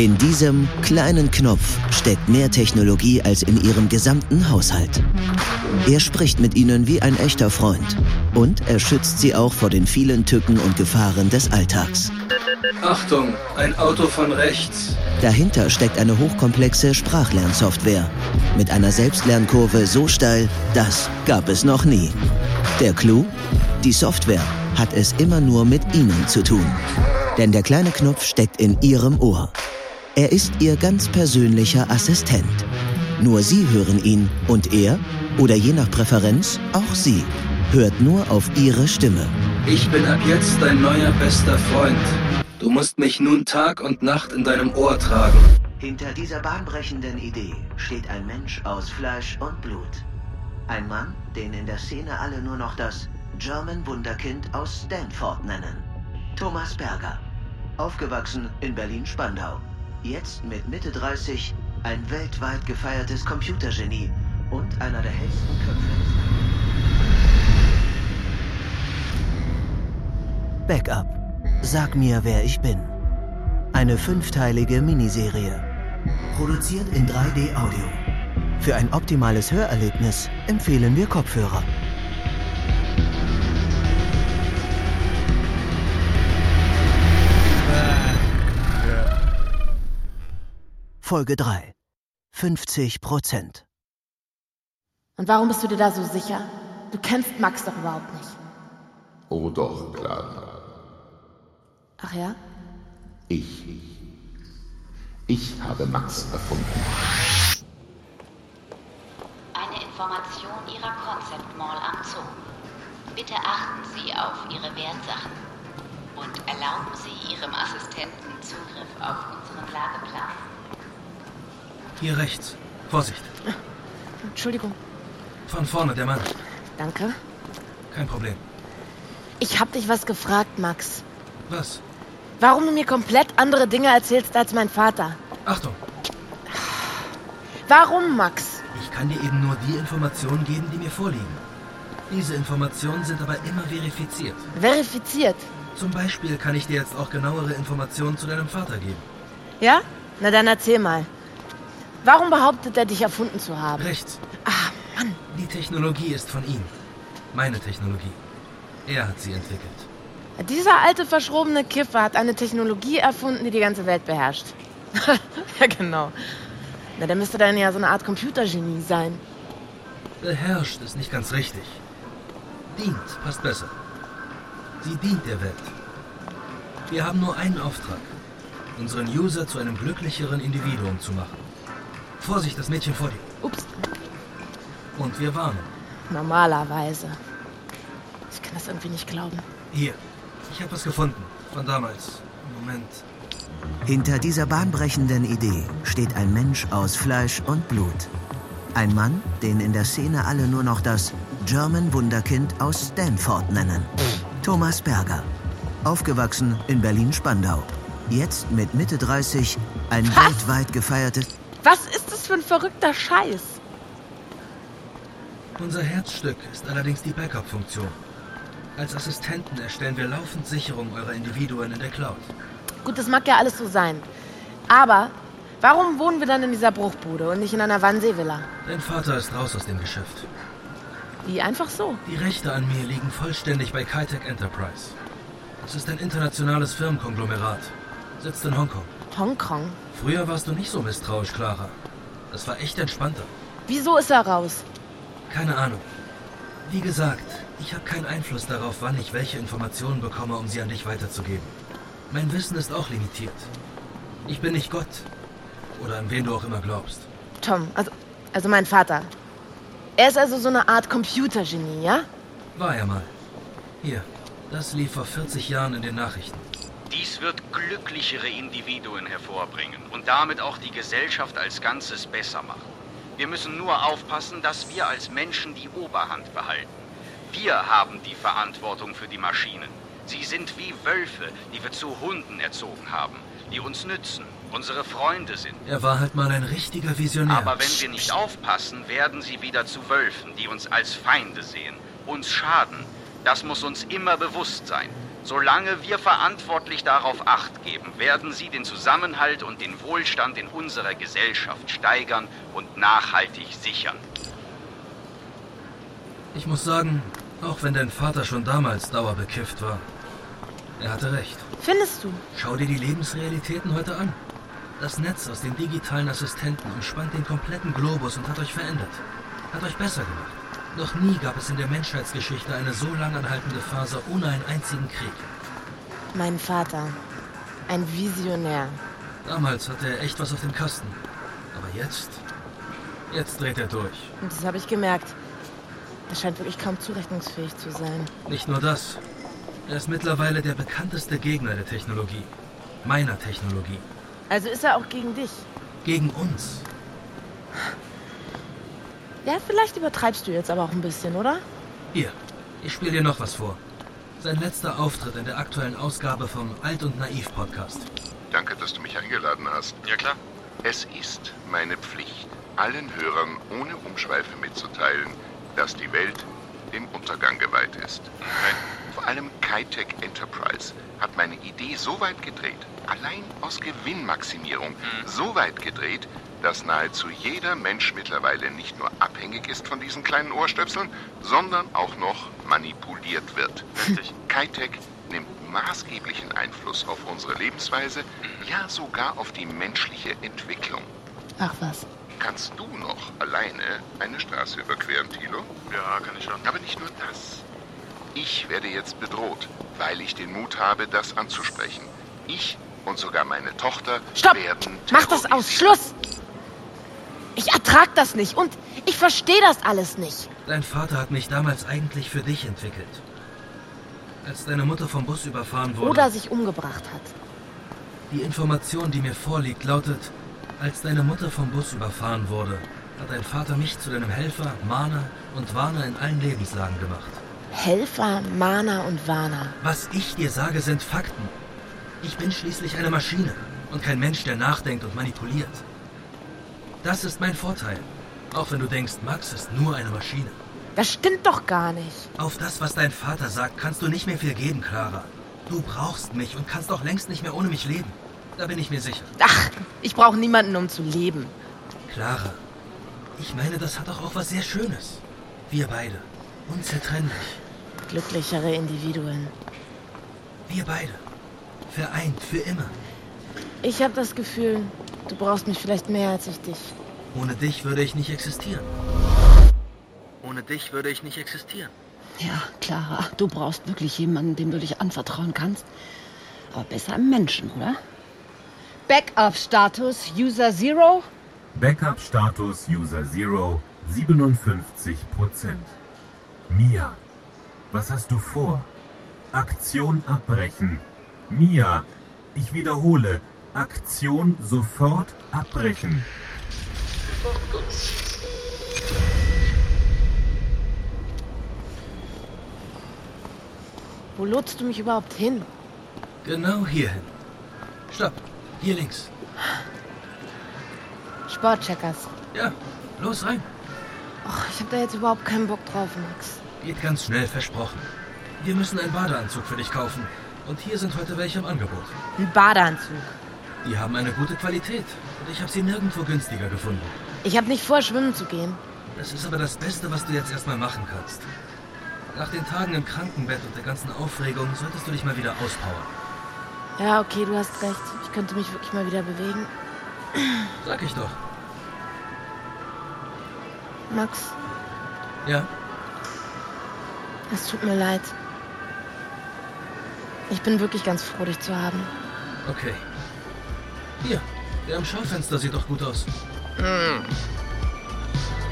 In diesem kleinen Knopf steckt mehr Technologie als in ihrem gesamten Haushalt. Er spricht mit ihnen wie ein echter Freund. Und er schützt sie auch vor den vielen Tücken und Gefahren des Alltags. Achtung, ein Auto von rechts. Dahinter steckt eine hochkomplexe Sprachlernsoftware. Mit einer Selbstlernkurve so steil, das gab es noch nie. Der Clou? Die Software hat es immer nur mit Ihnen zu tun. Denn der kleine Knopf steckt in Ihrem Ohr. Er ist Ihr ganz persönlicher Assistent. Nur Sie hören ihn und er, oder je nach Präferenz, auch Sie, hört nur auf Ihre Stimme. Ich bin ab jetzt dein neuer bester Freund. Du musst mich nun Tag und Nacht in deinem Ohr tragen. Hinter dieser bahnbrechenden Idee steht ein Mensch aus Fleisch und Blut. Ein Mann, den in der Szene alle nur noch das German Wunderkind aus Stanford nennen. Thomas Berger. Aufgewachsen in Berlin-Spandau. Jetzt mit Mitte 30 ein weltweit gefeiertes Computergenie und einer der hellsten Köpfe. Backup. Sag mir, wer ich bin. Eine fünfteilige Miniserie. Produziert in 3D Audio. Für ein optimales Hörerlebnis empfehlen wir Kopfhörer. Folge 3. 50 Prozent. Und warum bist du dir da so sicher? Du kennst Max doch überhaupt nicht. Oh doch, Clara. Ach ja? Ich. Ich habe Max erfunden. Eine Information Ihrer Concept Mall am Zoo. Bitte achten Sie auf Ihre Wertsachen und erlauben Sie Ihrem Assistenten Zugriff auf unseren Lageplan. Hier rechts. Vorsicht. Entschuldigung. Von vorne, der Mann. Danke. Kein Problem. Ich hab dich was gefragt, Max. Was? Warum du mir komplett andere Dinge erzählst als mein Vater? Achtung, Warum, Max? ich kann dir eben nur die Informationen geben, die mir vorliegen. Diese Informationen sind aber immer verifiziert. Verifiziert. Zum Beispiel kann ich dir jetzt auch genauere Informationen zu deinem Vater geben. Ja? Na dann erzähl mal. Warum behauptet er, dich erfunden zu haben? Rechts. Ah, Mann. Die Technologie ist von ihm. Meine Technologie. Er hat sie entwickelt. Dieser alte, verschrobene Kiffer hat eine Technologie erfunden, die die ganze Welt beherrscht. ja, genau. Na, der müsste dann ja so eine Art Computergenie sein. Beherrscht ist nicht ganz richtig. Dient passt besser. Sie dient der Welt. Wir haben nur einen Auftrag. Unseren User zu einem glücklicheren Individuum zu machen. Vorsicht, das Mädchen vor dir. Ups. Und wir warnen. Normalerweise. Ich kann das irgendwie nicht glauben. Hier. Ich habe was gefunden. Von damals. Moment. Hinter dieser bahnbrechenden Idee steht ein Mensch aus Fleisch und Blut. Ein Mann, den in der Szene alle nur noch das German Wunderkind aus Stanford nennen. Thomas Berger. Aufgewachsen in Berlin-Spandau. Jetzt mit Mitte 30 ein Was? weltweit gefeiertes... Was ist das für ein verrückter Scheiß? Unser Herzstück ist allerdings die Backup-Funktion. Als Assistenten erstellen wir laufend Sicherung eurer Individuen in der Cloud. Gut, das mag ja alles so sein. Aber warum wohnen wir dann in dieser Bruchbude und nicht in einer Wannsee-Villa? Dein Vater ist raus aus dem Geschäft. Wie einfach so. Die Rechte an mir liegen vollständig bei Kitec Enterprise. Es ist ein internationales Firmenkonglomerat. Sitzt in Hongkong. Hongkong. Früher warst du nicht so misstrauisch, Clara. Das war echt entspannter. Wieso ist er raus? Keine Ahnung. Wie gesagt, ich habe keinen Einfluss darauf, wann ich welche Informationen bekomme, um sie an dich weiterzugeben. Mein Wissen ist auch limitiert. Ich bin nicht Gott. Oder an wen du auch immer glaubst. Tom, also, also mein Vater. Er ist also so eine Art Computergenie, ja? War er mal. Hier, das lief vor 40 Jahren in den Nachrichten. Dies wird glücklichere Individuen hervorbringen und damit auch die Gesellschaft als Ganzes besser machen. Wir müssen nur aufpassen, dass wir als Menschen die Oberhand behalten. Wir haben die Verantwortung für die Maschinen. Sie sind wie Wölfe, die wir zu Hunden erzogen haben, die uns nützen, unsere Freunde sind. Er war halt mal ein richtiger Visionär. Aber wenn wir nicht aufpassen, werden sie wieder zu Wölfen, die uns als Feinde sehen, uns schaden. Das muss uns immer bewusst sein. Solange wir verantwortlich darauf acht geben, werden sie den Zusammenhalt und den Wohlstand in unserer Gesellschaft steigern und nachhaltig sichern. Ich muss sagen, auch wenn dein Vater schon damals dauerbekifft war, er hatte recht. Findest du? Schau dir die Lebensrealitäten heute an. Das Netz aus den digitalen Assistenten umspannt den kompletten Globus und hat euch verändert. Hat euch besser gemacht. Noch nie gab es in der Menschheitsgeschichte eine so lang anhaltende Phase ohne einen einzigen Krieg. Mein Vater. Ein Visionär. Damals hatte er echt was auf dem Kasten. Aber jetzt? Jetzt dreht er durch. Und das habe ich gemerkt. Er scheint wirklich kaum zurechnungsfähig zu sein. Nicht nur das. Er ist mittlerweile der bekannteste Gegner der Technologie. Meiner Technologie. Also ist er auch gegen dich. Gegen uns. Ja, vielleicht übertreibst du jetzt aber auch ein bisschen, oder? Hier, ich spiele dir noch was vor. Sein letzter Auftritt in der aktuellen Ausgabe vom Alt und Naiv Podcast. Danke, dass du mich eingeladen hast. Ja klar. Es ist meine Pflicht, allen Hörern ohne Umschweife mitzuteilen, dass die Welt dem Untergang geweiht ist. Vor allem Kitech Enterprise hat meine Idee so weit gedreht, allein aus Gewinnmaximierung, so weit gedreht, dass nahezu jeder Mensch mittlerweile nicht nur abhängig ist von diesen kleinen Ohrstöpseln, sondern auch noch manipuliert wird. Richtig. Kitech nimmt maßgeblichen Einfluss auf unsere Lebensweise, ja sogar auf die menschliche Entwicklung. Ach was. Kannst du noch alleine eine Straße überqueren, Thilo? Ja, kann ich schon. Aber nicht nur das. Ich werde jetzt bedroht, weil ich den Mut habe, das anzusprechen. Ich und sogar meine Tochter Stopp! werden Mach das aus! Schluss! Ich ertrag das nicht und ich verstehe das alles nicht. Dein Vater hat mich damals eigentlich für dich entwickelt. Als deine Mutter vom Bus überfahren wurde. Oder sich umgebracht hat. Die Information, die mir vorliegt, lautet, als deine Mutter vom Bus überfahren wurde, hat dein Vater mich zu deinem Helfer, Mahner und Warner in allen Lebenslagen gemacht. Helfer, Mana und Warner. Was ich dir sage, sind Fakten. Ich bin schließlich eine Maschine und kein Mensch, der nachdenkt und manipuliert. Das ist mein Vorteil. Auch wenn du denkst, Max ist nur eine Maschine. Das stimmt doch gar nicht. Auf das, was dein Vater sagt, kannst du nicht mehr viel geben, Clara. Du brauchst mich und kannst auch längst nicht mehr ohne mich leben. Da bin ich mir sicher. Ach, ich brauche niemanden, um zu leben. Clara, ich meine, das hat doch auch was sehr Schönes. Wir beide. Unzertrennlich. Glücklichere Individuen. Wir beide. Vereint für immer. Ich habe das Gefühl, du brauchst mich vielleicht mehr als ich dich. Ohne dich würde ich nicht existieren. Ohne dich würde ich nicht existieren. Ja, Clara, du brauchst wirklich jemanden, dem du dich anvertrauen kannst. Aber besser einem Menschen, oder? Backup-Status User Zero? Backup-Status User Zero 57%. Mia, was hast du vor? Aktion abbrechen. Mia, ich wiederhole, Aktion sofort abbrechen. Wo lotst du mich überhaupt hin? Genau hierhin. Stopp. Hier links. Sportcheckers. Ja, los rein. Och, ich habe da jetzt überhaupt keinen Bock drauf, Max. Geht ganz schnell, versprochen. Wir müssen einen Badeanzug für dich kaufen. Und hier sind heute welche im Angebot. Ein Badeanzug. Die haben eine gute Qualität. Und ich habe sie nirgendwo günstiger gefunden. Ich habe nicht vor, schwimmen zu gehen. Das ist aber das Beste, was du jetzt erstmal machen kannst. Nach den Tagen im Krankenbett und der ganzen Aufregung solltest du dich mal wieder auspowern. Ja, okay, du hast recht. Ich könnte mich wirklich mal wieder bewegen. Sag ich doch. Max, Ja, es tut mir leid. Ich bin wirklich ganz froh, dich zu haben. okay. Hier, der am Schaufenster sieht doch gut aus.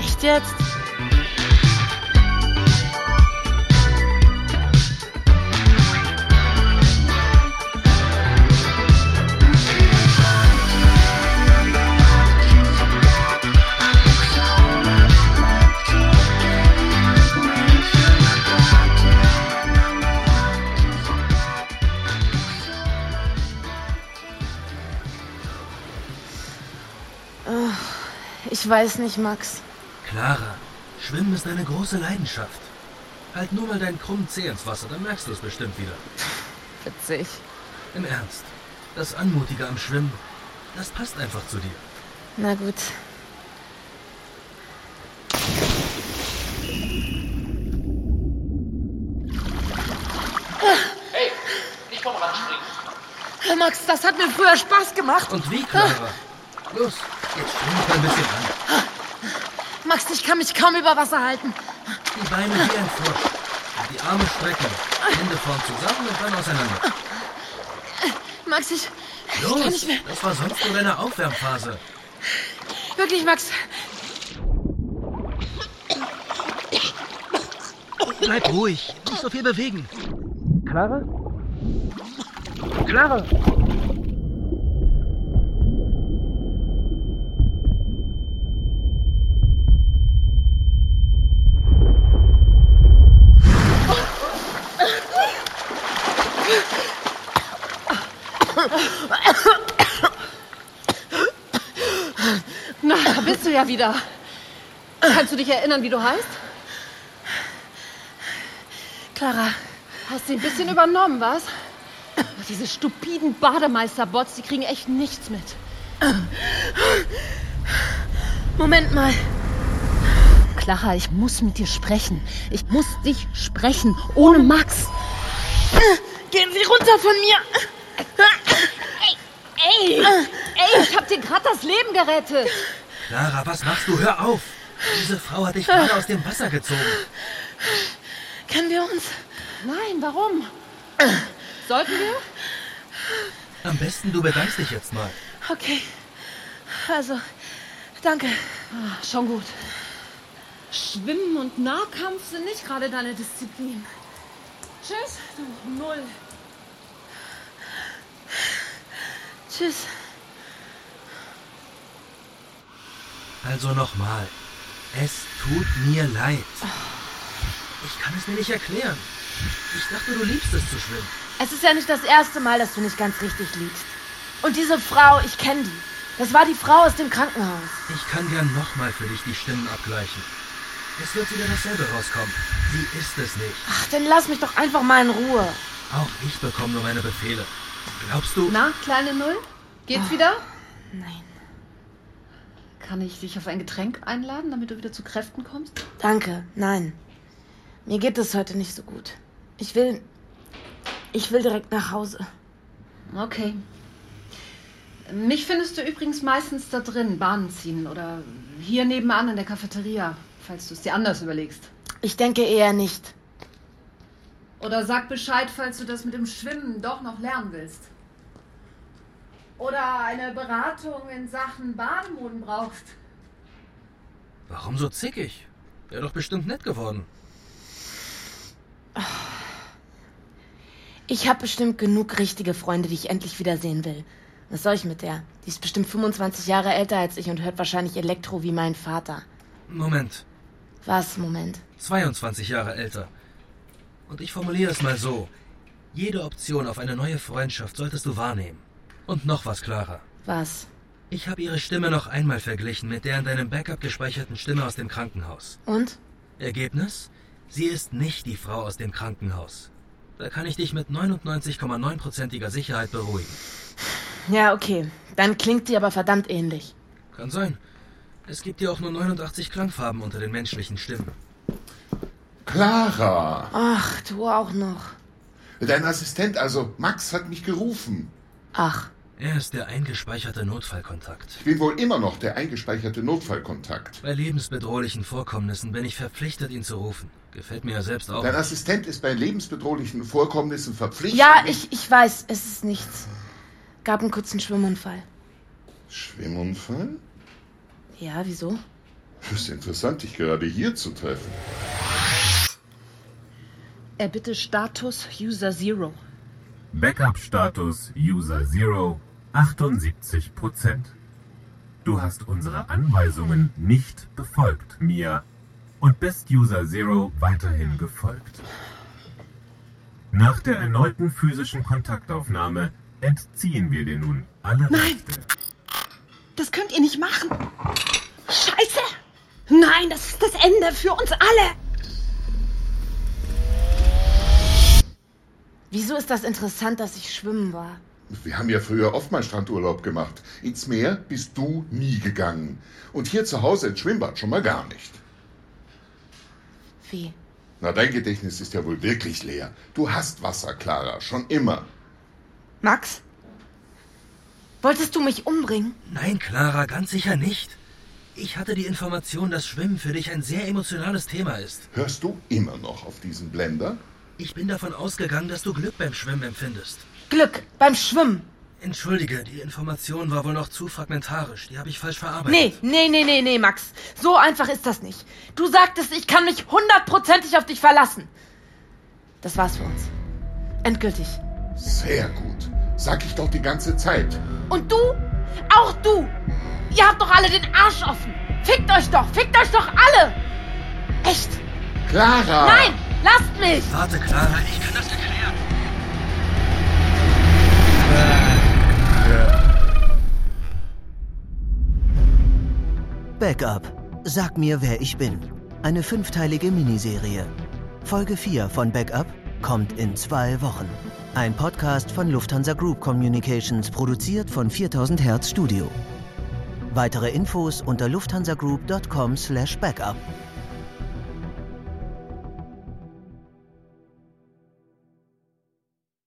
Echt jetzt? Ich weiß nicht, Max. Clara, Schwimmen ist eine große Leidenschaft. Halt nur mal deinen krummen Zeh ins Wasser, dann merkst du es bestimmt wieder. Witzig. Im Ernst. Das Anmutige am Schwimmen, das passt einfach zu dir. Na gut. Hey, nicht vom Rand springen. Max, das hat mir früher Spaß gemacht. Und wie, Clara? Los, jetzt schwing dich ein bisschen an. Max, ich kann mich kaum über Wasser halten. Die Beine wie ein Frosch. Und die Arme strecken. Hände vorn zusammen und dann auseinander. Max, ich, ich kann Los, nicht mehr. das war sonst nur deine Aufwärmphase. Wirklich, Max. Bleib ruhig, nicht so viel bewegen. Clara? Clara! Na, da bist du ja wieder. Kannst du dich erinnern, wie du heißt? Clara, Hast sie ein bisschen übernommen, was? Diese stupiden Bademeisterbots, die kriegen echt nichts mit. Moment mal. Clara, ich muss mit dir sprechen. Ich muss dich sprechen. Ohne Max. Gehen Sie runter von mir. Ey, ey, ich hab dir gerade das Leben gerettet. Clara, was machst du? Hör auf! Diese Frau hat dich gerade aus dem Wasser gezogen. Können wir uns... Nein, warum? Sollten wir? Am besten du bedankst dich jetzt mal. Okay. Also, danke. Ah, schon gut. Schwimmen und Nahkampf sind nicht gerade deine Disziplin. Tschüss, du Null. Tschüss. Also nochmal. Es tut mir leid. Ich kann es mir nicht erklären. Ich dachte, du liebst es zu schwimmen. Es ist ja nicht das erste Mal, dass du nicht ganz richtig liegst. Und diese Frau, ich kenne die. Das war die Frau aus dem Krankenhaus. Ich kann gern nochmal für dich die Stimmen abgleichen. Es wird wieder dasselbe rauskommen. Sie ist es nicht. Ach, dann lass mich doch einfach mal in Ruhe. Auch ich bekomme nur meine Befehle. Glaubst du? Na, kleine Null? Geht's wieder? Nein. Kann ich dich auf ein Getränk einladen, damit du wieder zu Kräften kommst? Danke, nein. Mir geht es heute nicht so gut. Ich will. Ich will direkt nach Hause. Okay. Mich findest du übrigens meistens da drin, Bahnen ziehen oder hier nebenan in der Cafeteria, falls du es dir anders überlegst. Ich denke eher nicht. Oder sag Bescheid, falls du das mit dem Schwimmen doch noch lernen willst. Oder eine Beratung in Sachen Bademoden brauchst. Warum so zickig? Wäre doch bestimmt nett geworden. Ich habe bestimmt genug richtige Freunde, die ich endlich wiedersehen will. Was soll ich mit der? Die ist bestimmt 25 Jahre älter als ich und hört wahrscheinlich Elektro wie mein Vater. Moment. Was, Moment? 22 Jahre älter. Und ich formuliere es mal so. Jede Option auf eine neue Freundschaft solltest du wahrnehmen. Und noch was, Clara. Was? Ich habe ihre Stimme noch einmal verglichen mit der in deinem Backup gespeicherten Stimme aus dem Krankenhaus. Und? Ergebnis? Sie ist nicht die Frau aus dem Krankenhaus. Da kann ich dich mit 99,9%iger Sicherheit beruhigen. Ja, okay. Dann klingt sie aber verdammt ähnlich. Kann sein. Es gibt ja auch nur 89 Klangfarben unter den menschlichen Stimmen. Clara! Ach, du auch noch. Dein Assistent, also Max, hat mich gerufen. Ach, Er ist der eingespeicherte Notfallkontakt. Ich bin wohl immer noch der eingespeicherte Notfallkontakt. Bei lebensbedrohlichen Vorkommnissen bin ich verpflichtet, ihn zu rufen. Gefällt mir ja selbst auch. Dein Assistent ist bei lebensbedrohlichen Vorkommnissen verpflichtet. ja, ich, ich weiß, es ist nichts. Gab einen kurzen Schwimmunfall. Schwimmunfall? Ja, wieso? Das ist interessant, dich gerade hier zu treffen. Erbitte Status User Zero. Backup-Status User Zero 78%. Du hast unsere Anweisungen nicht befolgt, Mia, und bist User Zero weiterhin gefolgt. Nach der erneuten physischen Kontaktaufnahme entziehen wir dir nun alle Nein. Rechte. Das könnt ihr nicht machen. Scheiße! Nein, das ist das Ende für uns alle. Wieso ist das interessant, dass ich schwimmen war? Wir haben ja früher oft mal Strandurlaub gemacht. Ins Meer bist du nie gegangen. Und hier zu Hause ins Schwimmbad schon mal gar nicht. Wie? Na, dein Gedächtnis ist ja wohl wirklich leer. Du hast Wasser, Clara, schon immer. Max? Wolltest du mich umbringen? Nein, Clara, ganz sicher nicht. Ich hatte die Information, dass Schwimmen für dich ein sehr emotionales Thema ist. Hörst du immer noch auf diesen Blender? Ich bin davon ausgegangen, dass du Glück beim Schwimmen empfindest. Glück beim Schwimmen. Entschuldige, die Information war wohl noch zu fragmentarisch. Die habe ich falsch verarbeitet. Nee, nee, nee, nee, nee, Max. So einfach ist das nicht. Du sagtest, ich kann mich hundertprozentig auf dich verlassen. Das war's für uns. Endgültig. Sehr gut. Sag ich doch die ganze Zeit. Und du? Auch du! Ihr habt doch alle den Arsch offen. Fickt euch doch, fickt euch doch alle! Echt? Clara! Nein, lasst mich! Warte, Clara, ich kann das erklären. Backup. Sag mir, wer ich bin. Eine fünfteilige Miniserie. Folge 4 von Backup kommt in zwei Wochen. Ein Podcast von Lufthansa Group Communications, produziert von 4000 Hertz Studio. Weitere Infos unter lufthansagroup.com/backup.